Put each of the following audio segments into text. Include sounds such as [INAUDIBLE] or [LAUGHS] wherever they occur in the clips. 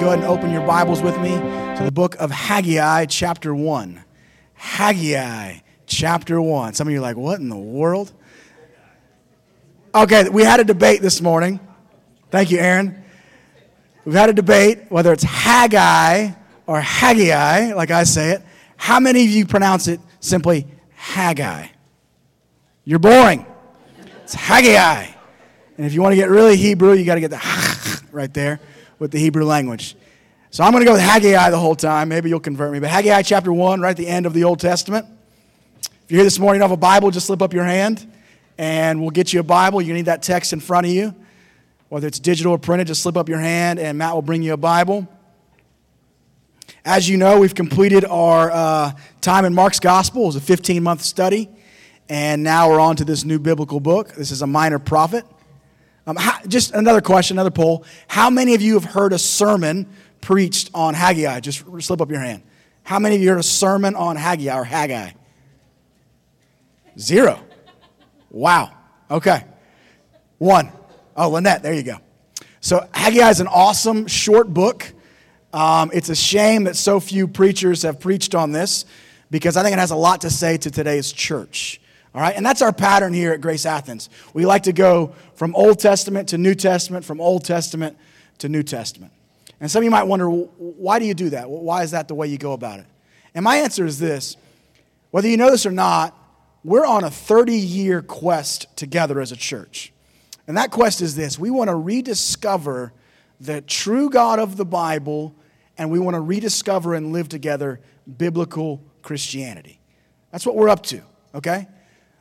go ahead and open your Bibles with me to the book of Haggai, chapter 1. Haggai, chapter 1. Some of you are like, what in the world? Okay, we had a debate this morning. Thank you, Aaron. We've had a debate whether it's Haggai or Haggai, like I say it. How many of you pronounce it simply Haggai? You're boring. It's Haggai. And if you want to get really Hebrew, you got to get the [LAUGHS] right there with the Hebrew language. So I'm going to go with Haggai the whole time. Maybe you'll convert me. But Haggai chapter 1, right at the end of the Old Testament. If you're here this morning, you have a Bible, just slip up your hand and we'll get you a Bible. You need that text in front of you. Whether it's digital or printed, just slip up your hand and Matt will bring you a Bible. As you know, we've completed our uh, time in Mark's Gospel. It was a 15 month study. And now we're on to this new biblical book. This is a minor prophet. Um, how, just another question, another poll. How many of you have heard a sermon preached on Haggai? Just slip up your hand. How many of you heard a sermon on Haggai or Haggai? Zero. Wow. Okay. One. Oh, Lynette, there you go. So Haggai is an awesome short book. Um, it's a shame that so few preachers have preached on this because I think it has a lot to say to today's church. All right, and that's our pattern here at Grace Athens. We like to go from Old Testament to New Testament, from Old Testament to New Testament. And some of you might wonder, why do you do that? Why is that the way you go about it? And my answer is this whether you know this or not, we're on a 30 year quest together as a church. And that quest is this we want to rediscover the true God of the Bible, and we want to rediscover and live together biblical Christianity. That's what we're up to, okay?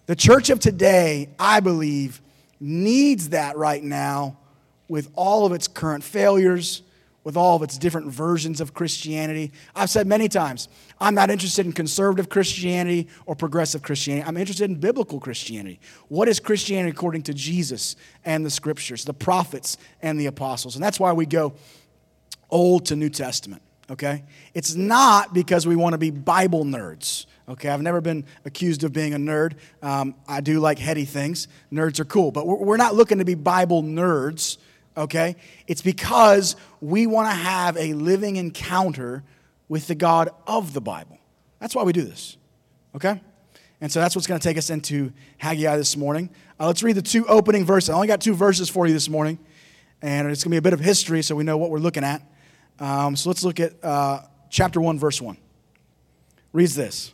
The church of today, I believe, needs that right now with all of its current failures, with all of its different versions of Christianity. I've said many times, I'm not interested in conservative Christianity or progressive Christianity. I'm interested in biblical Christianity. What is Christianity according to Jesus and the scriptures, the prophets and the apostles? And that's why we go Old to New Testament, okay? It's not because we want to be Bible nerds. Okay, I've never been accused of being a nerd. Um, I do like heady things. Nerds are cool, but we're, not looking to be Bible nerds. Okay, it's because we want to have a living encounter with the God of the Bible. That's why we do this. Okay, and so that's what's going to take us into Haggai this morning. Uh, let's read the two opening verses. I only got two verses for you this morning, and it's going to be a bit of history so we know what we're looking at. Um, so let's look at uh, chapter 1, verse 1. Reads this.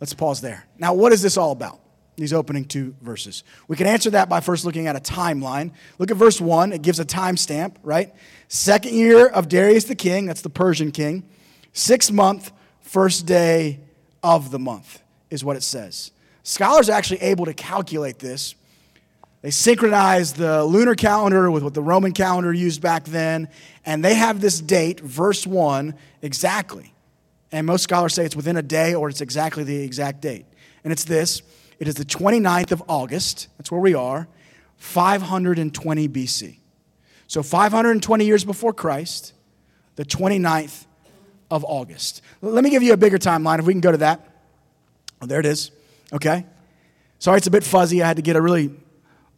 Let's pause there. Now, what is this all about? These opening two verses. We can answer that by first looking at a timeline. Look at verse one, it gives a timestamp, right? Second year of Darius the king, that's the Persian king. Sixth month, first day of the month is what it says. Scholars are actually able to calculate this. They synchronize the lunar calendar with what the Roman calendar used back then, and they have this date, verse 1, exactly. And most scholars say it's within a day or it's exactly the exact date. And it's this it is the 29th of August, that's where we are, 520 BC. So 520 years before Christ, the 29th of August. Let me give you a bigger timeline if we can go to that. Oh, there it is. Okay. Sorry, it's a bit fuzzy. I had to get a really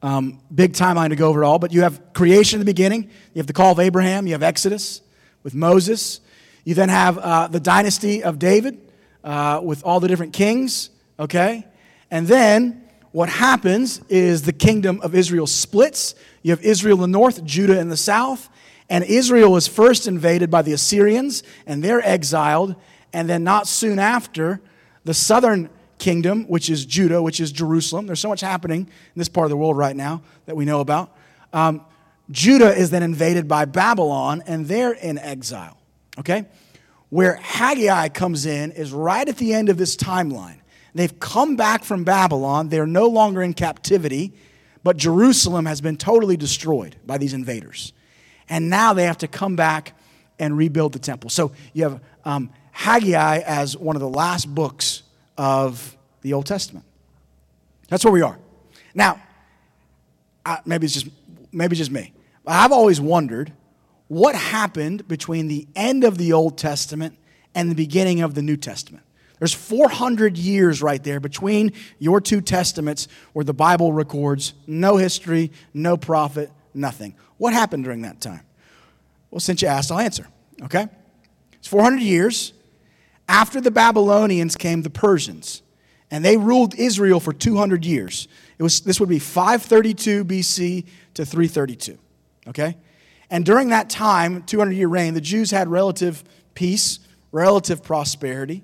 um, big timeline to go over all, but you have creation in the beginning, you have the call of Abraham, you have Exodus with Moses, you then have uh, the dynasty of David uh, with all the different kings, okay? And then what happens is the kingdom of Israel splits. You have Israel in the north, Judah in the south, and Israel is first invaded by the Assyrians, and they're exiled. And then, not soon after, the southern kingdom, which is Judah, which is Jerusalem. There's so much happening in this part of the world right now that we know about. Um, Judah is then invaded by Babylon, and they're in exile. Okay? Where Haggai comes in is right at the end of this timeline. They've come back from Babylon. They're no longer in captivity, but Jerusalem has been totally destroyed by these invaders. And now they have to come back and rebuild the temple. So you have um, Haggai as one of the last books of the Old Testament. That's where we are. Now, I, maybe it's just maybe just me. I've always wondered what happened between the end of the Old Testament and the beginning of the New Testament. There's 400 years right there between your two testaments where the Bible records no history, no prophet, nothing. What happened during that time? Well, since you asked, I'll answer. Okay? It's 400 years. After the Babylonians came the Persians, and they ruled Israel for 200 years. It was, this would be 532 BC to 332. Okay? And during that time, 200 year reign, the Jews had relative peace, relative prosperity.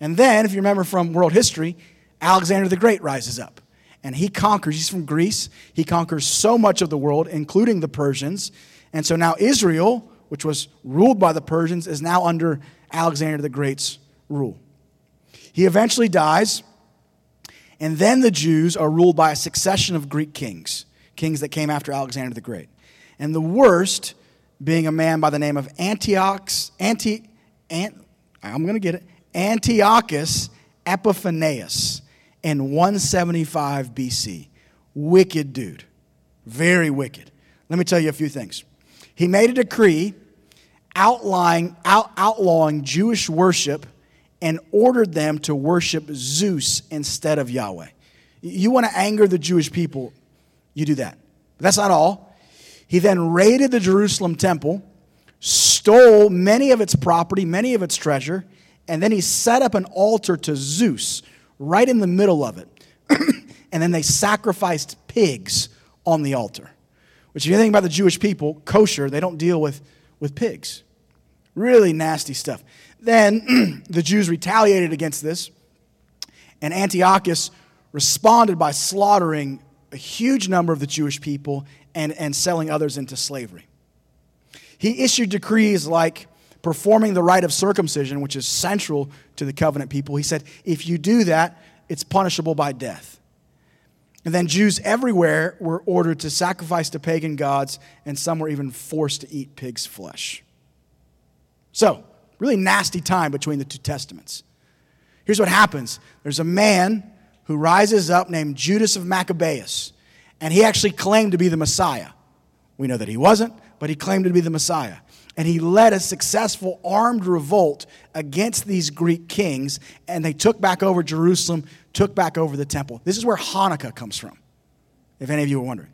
And then, if you remember from world history, Alexander the Great rises up. And he conquers, he's from Greece. He conquers so much of the world, including the Persians. And so now Israel, which was ruled by the Persians, is now under Alexander the Great's rule. He eventually dies, and then the Jews are ruled by a succession of Greek kings, kings that came after Alexander the Great. And the worst being a man by the name of Antiochus, Anti, Ant, I'm going to get it, Antiochus Epiphanes in 175 BC. Wicked dude. Very wicked. Let me tell you a few things. He made a decree outlying, out, outlawing Jewish worship and ordered them to worship Zeus instead of Yahweh. You want to anger the Jewish people, you do that. But that's not all. He then raided the Jerusalem temple, stole many of its property, many of its treasure, and then he set up an altar to Zeus right in the middle of it. [CLEARS THROAT] and then they sacrificed pigs on the altar. Which, if you think about the Jewish people, kosher, they don't deal with, with pigs. Really nasty stuff. Then [CLEARS THROAT] the Jews retaliated against this, and Antiochus responded by slaughtering a huge number of the Jewish people and, and selling others into slavery. He issued decrees like performing the rite of circumcision, which is central to the covenant people. He said, if you do that, it's punishable by death. And then Jews everywhere were ordered to sacrifice to pagan gods, and some were even forced to eat pig's flesh. So, really nasty time between the two testaments. Here's what happens there's a man who rises up named Judas of Maccabeus, and he actually claimed to be the Messiah. We know that he wasn't, but he claimed to be the Messiah. And he led a successful armed revolt against these Greek kings, and they took back over Jerusalem, took back over the temple. This is where Hanukkah comes from, if any of you were wondering.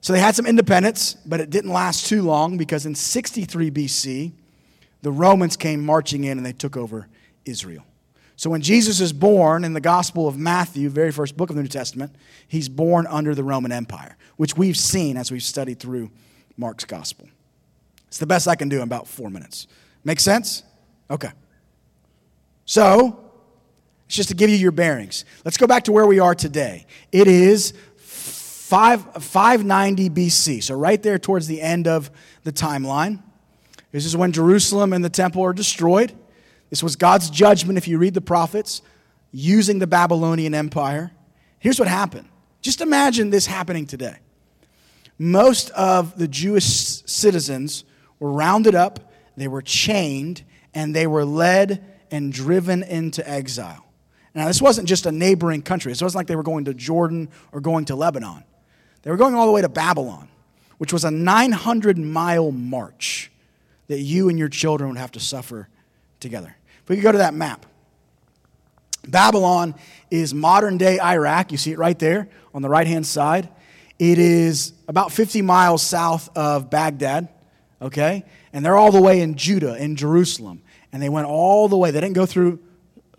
So they had some independence, but it didn't last too long because in 63 BC, the Romans came marching in and they took over Israel. So when Jesus is born in the Gospel of Matthew, very first book of the New Testament, he's born under the Roman Empire, which we've seen as we've studied through Mark's Gospel. It's the best I can do in about four minutes. Make sense? Okay. So, it's just to give you your bearings. Let's go back to where we are today. It is 5, 590 BC, so right there towards the end of the timeline. This is when Jerusalem and the temple are destroyed. This was God's judgment, if you read the prophets, using the Babylonian Empire. Here's what happened. Just imagine this happening today. Most of the Jewish citizens were rounded up, they were chained, and they were led and driven into exile. Now, this wasn't just a neighboring country. It wasn't like they were going to Jordan or going to Lebanon. They were going all the way to Babylon, which was a 900 mile march that you and your children would have to suffer together. If we could go to that map. Babylon is modern day Iraq. You see it right there on the right hand side. It is about 50 miles south of Baghdad, okay? And they're all the way in Judah, in Jerusalem. And they went all the way. They didn't go through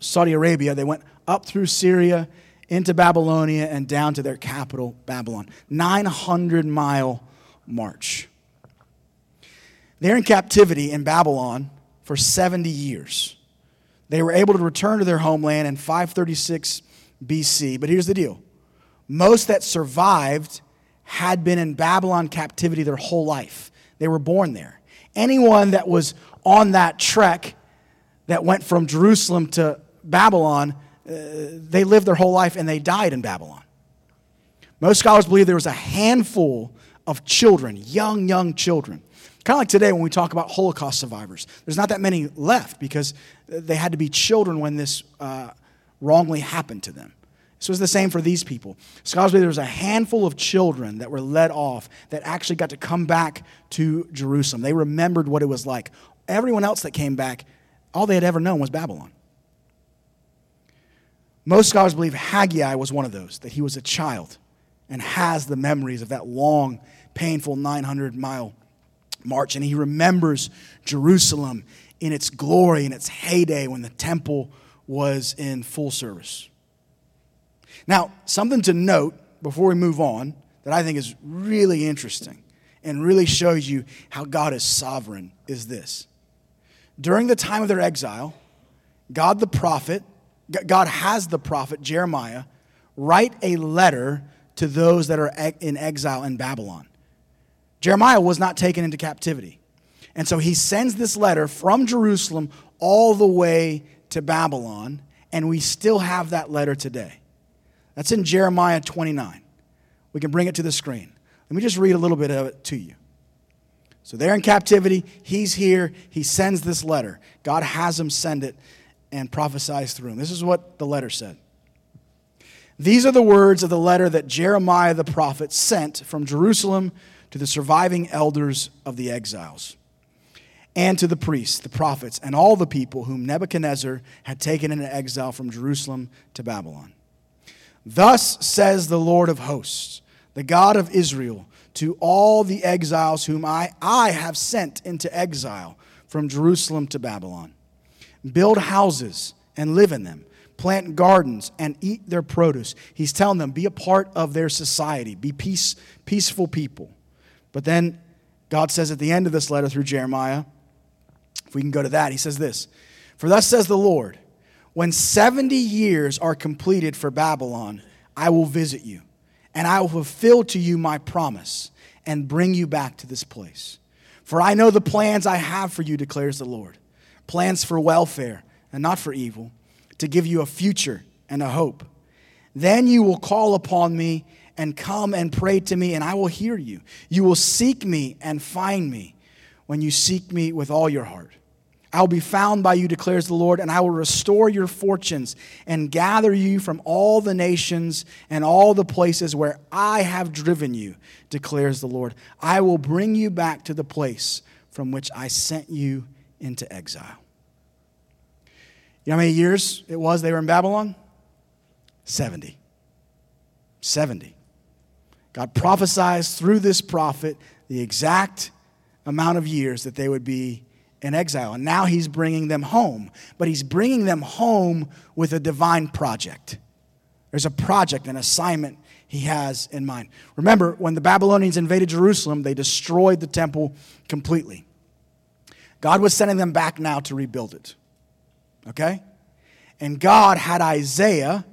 Saudi Arabia, they went up through Syria, into Babylonia, and down to their capital, Babylon. 900 mile march. They're in captivity in Babylon for 70 years. They were able to return to their homeland in 536 BC. But here's the deal most that survived had been in Babylon captivity their whole life, they were born there. Anyone that was on that trek that went from Jerusalem to Babylon, uh, they lived their whole life and they died in Babylon. Most scholars believe there was a handful of children, young, young children. Kind of like today when we talk about Holocaust survivors. There's not that many left because they had to be children when this uh, wrongly happened to them. This was the same for these people. Scholars believe there was a handful of children that were let off that actually got to come back to Jerusalem. They remembered what it was like. Everyone else that came back, all they had ever known was Babylon. Most scholars believe Haggai was one of those, that he was a child and has the memories of that long, painful 900 mile march. And he remembers Jerusalem in its glory, in its heyday when the temple was in full service. Now, something to note before we move on that I think is really interesting and really shows you how God is sovereign is this. During the time of their exile, God the prophet, God has the prophet Jeremiah write a letter to those that are in exile in Babylon. Jeremiah was not taken into captivity. And so he sends this letter from Jerusalem all the way to Babylon, and we still have that letter today. That's in Jeremiah 29. We can bring it to the screen. Let me just read a little bit of it to you. So they're in captivity. He's here. He sends this letter. God has him send it and prophesies through him. This is what the letter said. These are the words of the letter that Jeremiah the prophet sent from Jerusalem to the surviving elders of the exiles, and to the priests, the prophets, and all the people whom Nebuchadnezzar had taken into exile from Jerusalem to Babylon. Thus says the Lord of hosts, the God of Israel, to all the exiles whom I, I have sent into exile from Jerusalem to Babylon. Build houses and live in them, plant gardens and eat their produce. He's telling them, be a part of their society, be peace, peaceful people. But then God says at the end of this letter through Jeremiah, if we can go to that, he says this For thus says the Lord, when 70 years are completed for Babylon, I will visit you, and I will fulfill to you my promise and bring you back to this place. For I know the plans I have for you, declares the Lord plans for welfare and not for evil, to give you a future and a hope. Then you will call upon me and come and pray to me, and I will hear you. You will seek me and find me when you seek me with all your heart. I will be found by you, declares the Lord, and I will restore your fortunes and gather you from all the nations and all the places where I have driven you, declares the Lord. I will bring you back to the place from which I sent you into exile. You know how many years it was they were in Babylon? 70. 70. God prophesies through this prophet the exact amount of years that they would be in exile. And now he's bringing them home. But he's bringing them home with a divine project. There's a project, an assignment he has in mind. Remember, when the Babylonians invaded Jerusalem, they destroyed the temple completely. God was sending them back now to rebuild it. Okay? And God had Isaiah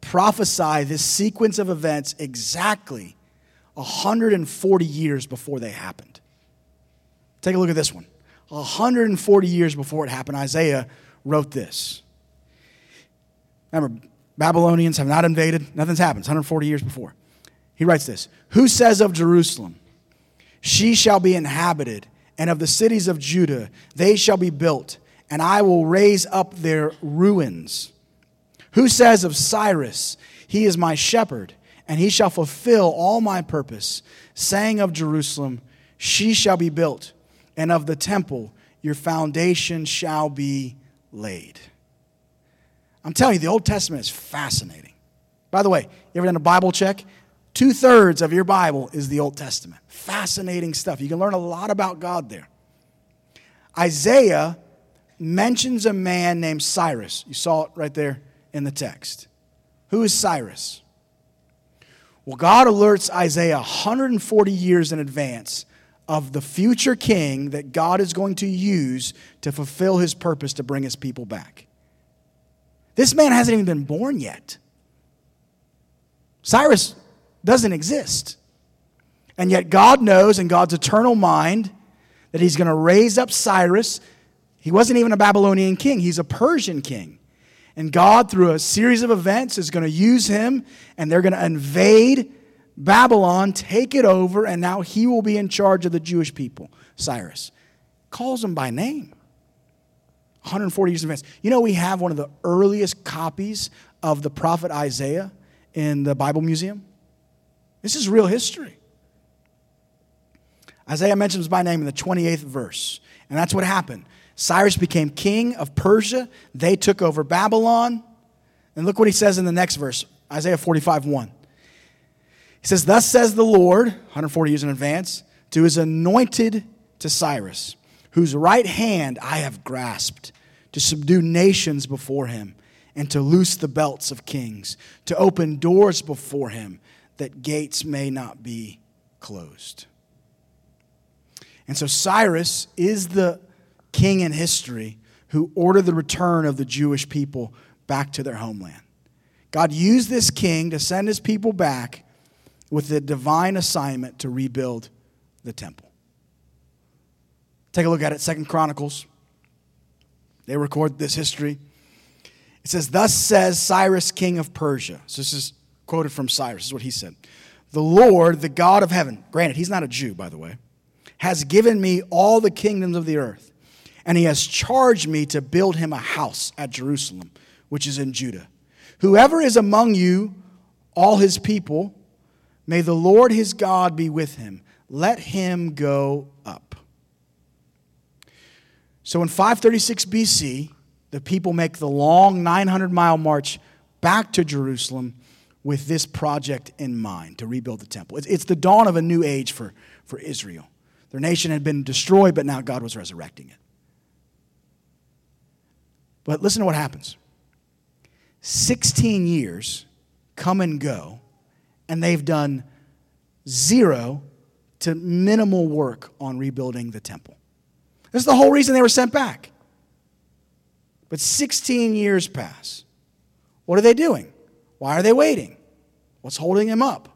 prophesy this sequence of events exactly 140 years before they happened. Take a look at this one. 140 years before it happened, Isaiah wrote this. Remember, Babylonians have not invaded, nothing's happened. It's 140 years before. He writes this Who says of Jerusalem, She shall be inhabited, and of the cities of Judah, they shall be built, and I will raise up their ruins? Who says of Cyrus, He is my shepherd, and he shall fulfill all my purpose, saying of Jerusalem, She shall be built and of the temple your foundation shall be laid. I'm telling you, the Old Testament is fascinating. By the way, you ever done a Bible check? Two thirds of your Bible is the Old Testament. Fascinating stuff. You can learn a lot about God there. Isaiah mentions a man named Cyrus. You saw it right there in the text. Who is Cyrus? Well, God alerts Isaiah 140 years in advance of the future king that God is going to use to fulfill his purpose to bring his people back. This man hasn't even been born yet. Cyrus doesn't exist. And yet, God knows in God's eternal mind that he's going to raise up Cyrus. He wasn't even a Babylonian king, he's a Persian king. And God, through a series of events, is going to use him, and they're going to invade Babylon, take it over, and now he will be in charge of the Jewish people, Cyrus. Calls him by name. 140 years in advance. You know, we have one of the earliest copies of the prophet Isaiah in the Bible Museum. This is real history. Isaiah mentions by name in the 28th verse. And that's what happened. Cyrus became king of Persia. They took over Babylon. And look what he says in the next verse Isaiah 45 1. He says, Thus says the Lord, 140 years in advance, to his anointed to Cyrus, whose right hand I have grasped, to subdue nations before him, and to loose the belts of kings, to open doors before him, that gates may not be closed. And so Cyrus is the king in history who ordered the return of the Jewish people back to their homeland. God used this king to send his people back with the divine assignment to rebuild the temple. Take a look at it, Second Chronicles. They record this history. It says, Thus says Cyrus, king of Persia. So this is quoted from Cyrus, this is what he said. The Lord, the God of heaven, granted, he's not a Jew, by the way, has given me all the kingdoms of the earth, and he has charged me to build him a house at Jerusalem, which is in Judah. Whoever is among you, all his people, may the Lord his God be with him. Let him go up. So in 536 BC, the people make the long 900 mile march back to Jerusalem with this project in mind to rebuild the temple. It's, the dawn of a new age for, for Israel. Their nation had been destroyed, but now God was resurrecting it. But listen to what happens 16 years come and go, and they've done zero to minimal work on rebuilding the temple. This is the whole reason they were sent back. But 16 years pass. What are they doing? Why are they waiting? What's holding them up?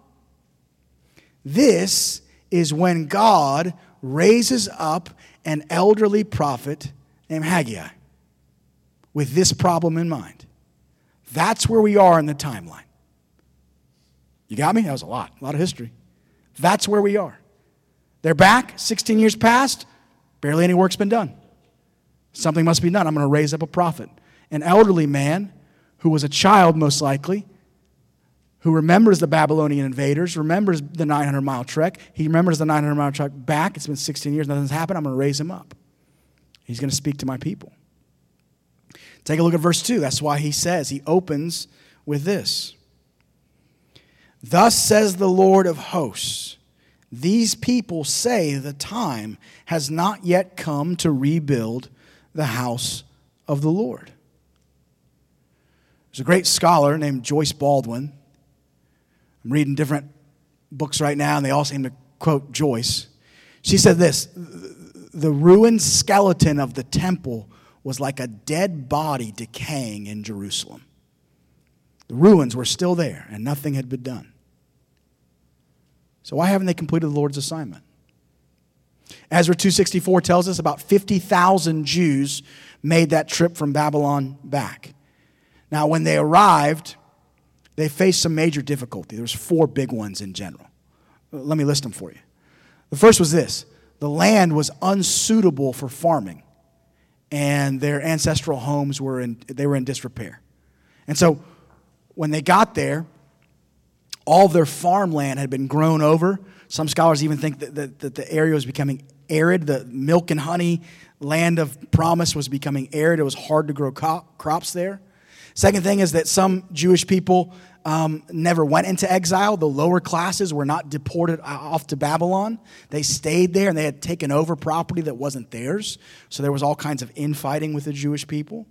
This is when God raises up an elderly prophet named Haggai with this problem in mind. That's where we are in the timeline. You got me? That was a lot, a lot of history. That's where we are. They're back, 16 years past, barely any work's been done. Something must be done. I'm going to raise up a prophet. An elderly man who was a child, most likely, who remembers the Babylonian invaders, remembers the 900 mile trek. He remembers the 900 mile trek back. It's been 16 years, nothing's happened. I'm going to raise him up. He's going to speak to my people. Take a look at verse 2. That's why he says, he opens with this Thus says the Lord of hosts, these people say the time has not yet come to rebuild the house of the Lord. There's a great scholar named Joyce Baldwin. I'm reading different books right now, and they all seem to quote Joyce. She said this The ruined skeleton of the temple was like a dead body decaying in Jerusalem. The ruins were still there, and nothing had been done. So, why haven't they completed the Lord's assignment? Ezra 264 tells us about 50,000 Jews made that trip from Babylon back. Now, when they arrived, they faced some major difficulty. There was four big ones in general. Let me list them for you. The first was this the land was unsuitable for farming, and their ancestral homes were in, they were in disrepair. And so when they got there, all their farmland had been grown over. Some scholars even think that, that, that, the area was becoming arid. The milk and honey land of promise was becoming arid. It was hard to grow crops there. Second thing is that some Jewish people um, never went into exile. The lower classes were not deported off to Babylon. They stayed there and they had taken over property that wasn't theirs. So there was all kinds of infighting with the Jewish people.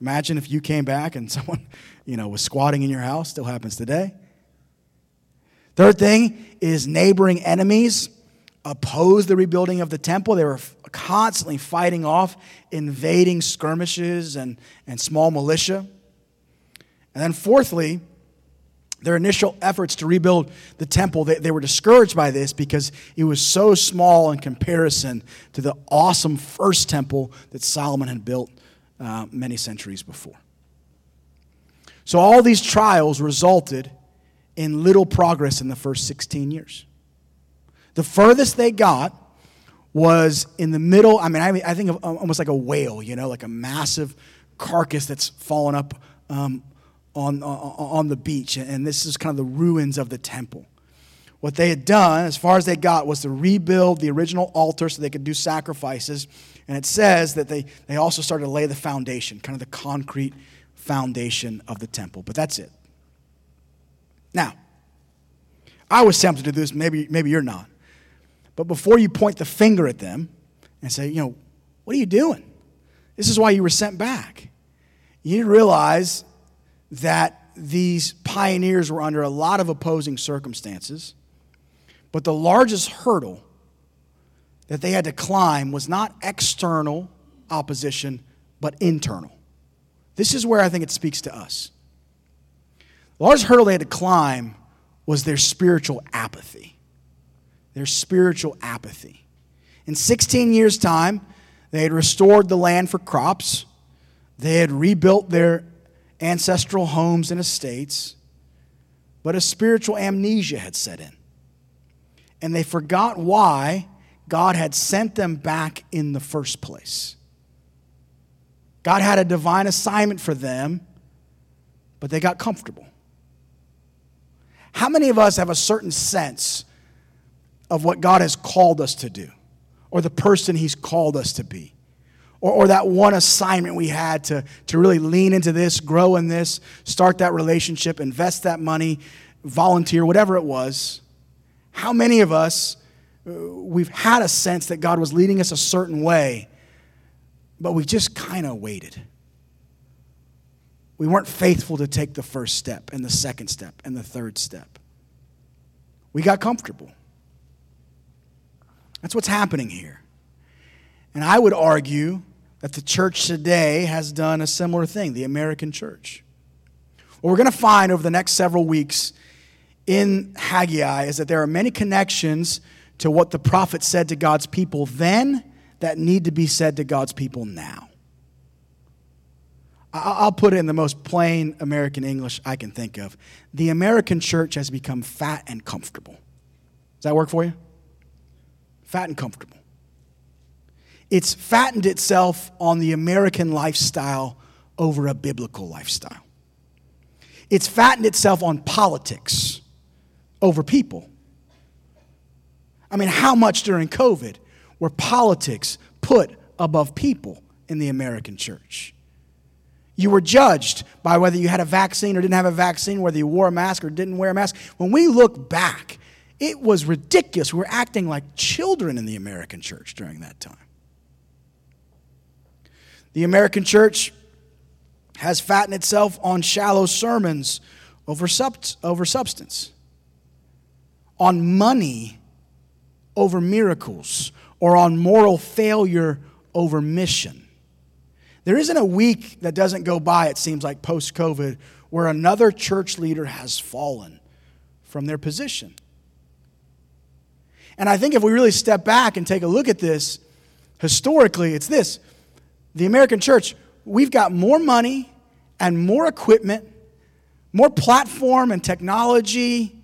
Imagine if you came back and [LAUGHS] someone, you know, was squatting in your house. Still happens today. Third thing is neighboring enemies opposed the rebuilding of the temple. They were constantly fighting off invading skirmishes and, and small militia. And then, fourthly, their initial efforts to rebuild the temple, they, they were discouraged by this because it was so small in comparison to the awesome first temple that Solomon had built uh, many centuries before. So, all these trials resulted in little progress in the first 16 years. The furthest they got was in the middle. I mean, I, I think of almost like a whale, you know, like a massive carcass that's fallen up um, on, on the beach. And this is kind of the ruins of the temple. What they had done, as far as they got, was to rebuild the original altar so they could do sacrifices. And it says that they, they also started to lay the foundation, kind of the concrete foundation of the temple. But that's it. Now, I was tempted to do this, maybe, maybe you're not. But before you point the finger at them and say, you know, what are you doing? This is why you were sent back. You need to realize that these pioneers were under a lot of opposing circumstances, but the largest hurdle that they had to climb was not external opposition, but internal. This is where I think it speaks to us. The largest hurdle they had to climb was their spiritual apathy. Their spiritual apathy. In 16 years' time, they had restored the land for crops. They had rebuilt their ancestral homes and estates. But a spiritual amnesia had set in. And they forgot why God had sent them back in the first place. God had a divine assignment for them, but they got comfortable. How many of us have a certain sense of what God has called us to do or the person He's called us to be? Or, or that one assignment we had to, to really lean into this, grow in this, start that relationship, invest that money, volunteer, whatever it was. How many of us, uh, we've had a sense that God was leading us a certain way, but we just kind of waited we weren't faithful to take the first step and the second step and the third step. We got comfortable. That's what's happening here. And I would argue that the church today has done a similar thing, the American church. What we're going to find over the next several weeks in Haggai is that there are many connections to what the prophet said to God's people then that need to be said to God's people now. I'll put it in the most plain American English I can think of. The American church has become fat and comfortable. Does that work for you? Fat and comfortable. It's fattened itself on the American lifestyle over a biblical lifestyle. It's fattened itself on politics over people. I mean, how much during COVID were politics put above people in the American church? You were judged by whether you had a vaccine or didn't have a vaccine, whether you wore a mask or didn't wear a mask. When we look back, it was ridiculous. We were acting like children in the American church during that time. The American church has fattened itself on shallow sermons over, sub- over substance, on money over miracles, or on moral failure over mission. There isn't a week that doesn't go by, it seems like post COVID, where another church leader has fallen from their position. And I think if we really step back and take a look at this, historically, it's this the American church, we've got more money and more equipment, more platform and technology,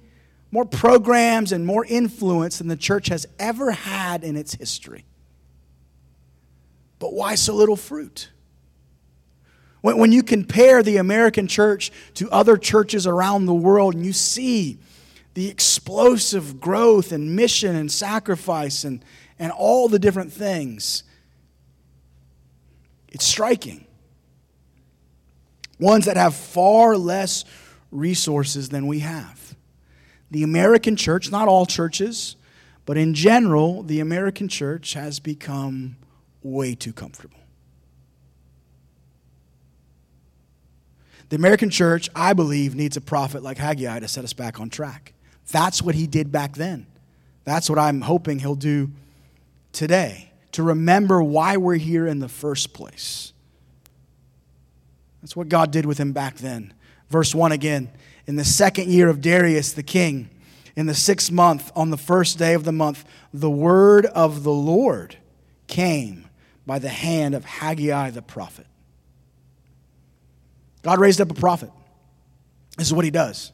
more programs and more influence than the church has ever had in its history. But why so little fruit? When, when you compare the American church to other churches around the world and you see the explosive growth and mission and sacrifice and, and all the different things, it's striking. Ones that have far less resources than we have. The American church, not all churches, but in general, the American church has become way too comfortable. The American church, I believe, needs a prophet like Haggai to set us back on track. That's what he did back then. That's what I'm hoping he'll do today to remember why we're here in the first place. That's what God did with him back then. Verse 1 again. In the second year of Darius the king, in the sixth month, on the first day of the month, the word of the Lord came by the hand of Haggai the prophet. God raised up a prophet. This is what he does.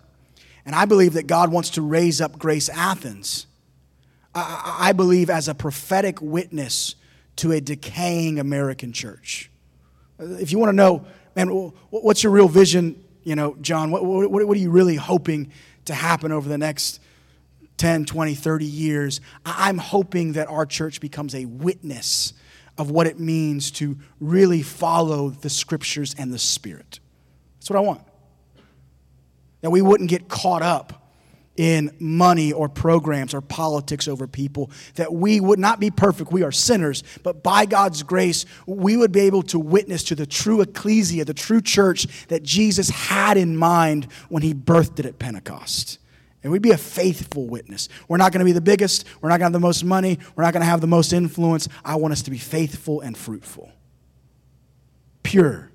And I believe that God wants to raise up Grace Athens. I, I believe as a prophetic witness to a decaying American church. If you want to know, man, what's your real vision, you know, John? What, what, what are you really hoping to happen over the next 10, 20, 30 years? I'm hoping that our church becomes a witness of what it means to really follow the scriptures and the Spirit. That's what I want. That we wouldn't get caught up in money or programs or politics over people, that we would not be perfect. We are sinners, but by God's grace, we would be able to witness to the true ecclesia, the true church that Jesus had in mind when he birthed it at Pentecost. And we'd be a faithful witness. We're not going to be the biggest, we're not going to have the most money, we're not going to have the most influence. I want us to be faithful and fruitful, pure,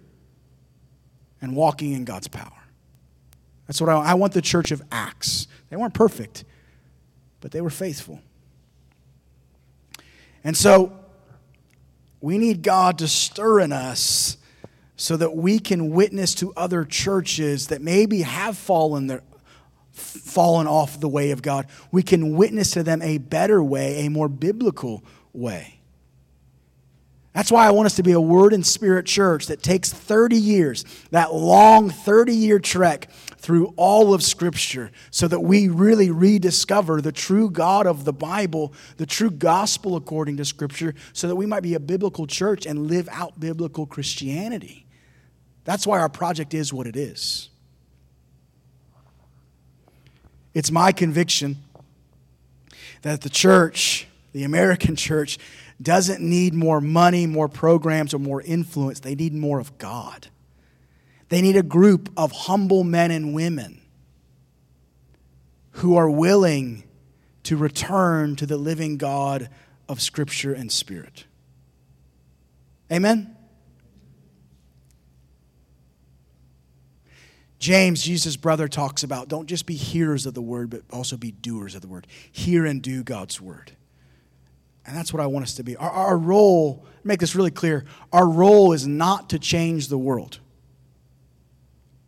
and walking in God's power. That's what I, I want the church of Acts they weren't perfect, but they were faithful. And so we need God to stir in us so that we can witness to other churches that maybe have fallen fallen off the way of God. We can witness to them a better way, a more biblical way. That's why I want us to be a word and spirit church that takes 30 years, that long 30 year trek through all of Scripture, so that we really rediscover the true God of the Bible, the true gospel according to Scripture, so that we might be a biblical church and live out biblical Christianity. That's why our project is what it is. It's my conviction that the church, the American [LAUGHS] church, doesn't need more money, more programs, or more influence. They need more of God. They need a group of humble men and women who are willing to return to the living God of Scripture and Spirit. Amen? James, Jesus' brother, talks about don't just be hearers of the word, but also be doers of the word. Hear and do God's word. And that's what I want us to be. Our, our role, make this really clear, our role is not to change the world.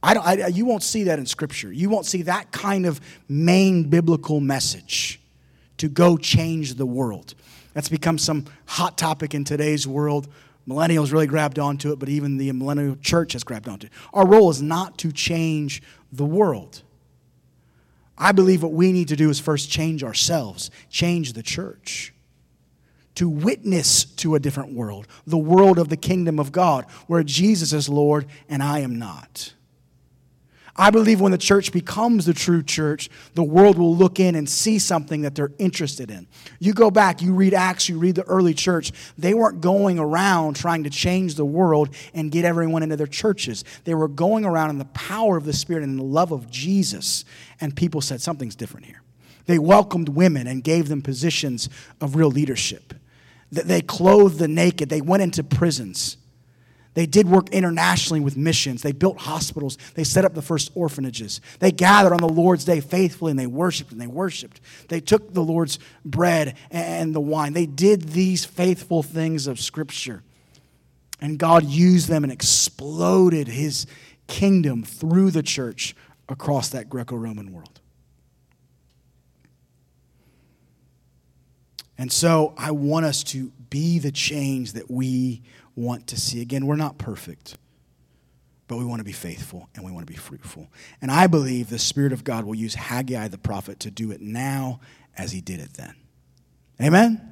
I don't, I, you won't see that in Scripture. You won't see that kind of main biblical message to go change the world. That's become some hot topic in today's world. Millennials really grabbed onto it, but even the millennial church has grabbed onto it. Our role is not to change the world. I believe what we need to do is first change ourselves, change the church to witness to a different world, the world of the kingdom of God, where Jesus is Lord and I am not. I believe when the church becomes the true church, the world will look in and see something that they're interested in. You go back, you read Acts, you read the early church, they weren't going around trying to change the world and get everyone into their churches. They were going around in the power of the Spirit and the love of Jesus, and people said, Something's different here. They welcomed women and gave them positions of real leadership. They clothed the naked. They went into prisons. They did work internationally with missions. They built hospitals. They set up the first orphanages. They gathered on the Lord's day faithfully and they worshiped and they worshiped. They took the Lord's bread and the wine. They did these faithful things of Scripture. And God used them and exploded his kingdom through the church across that Greco Roman world. And so I want us to be the change that we want to see. Again, we're not perfect, but we want to be faithful and we want to be fruitful. And I believe the Spirit of God will use Haggai the prophet to do it now as he did it then. Amen?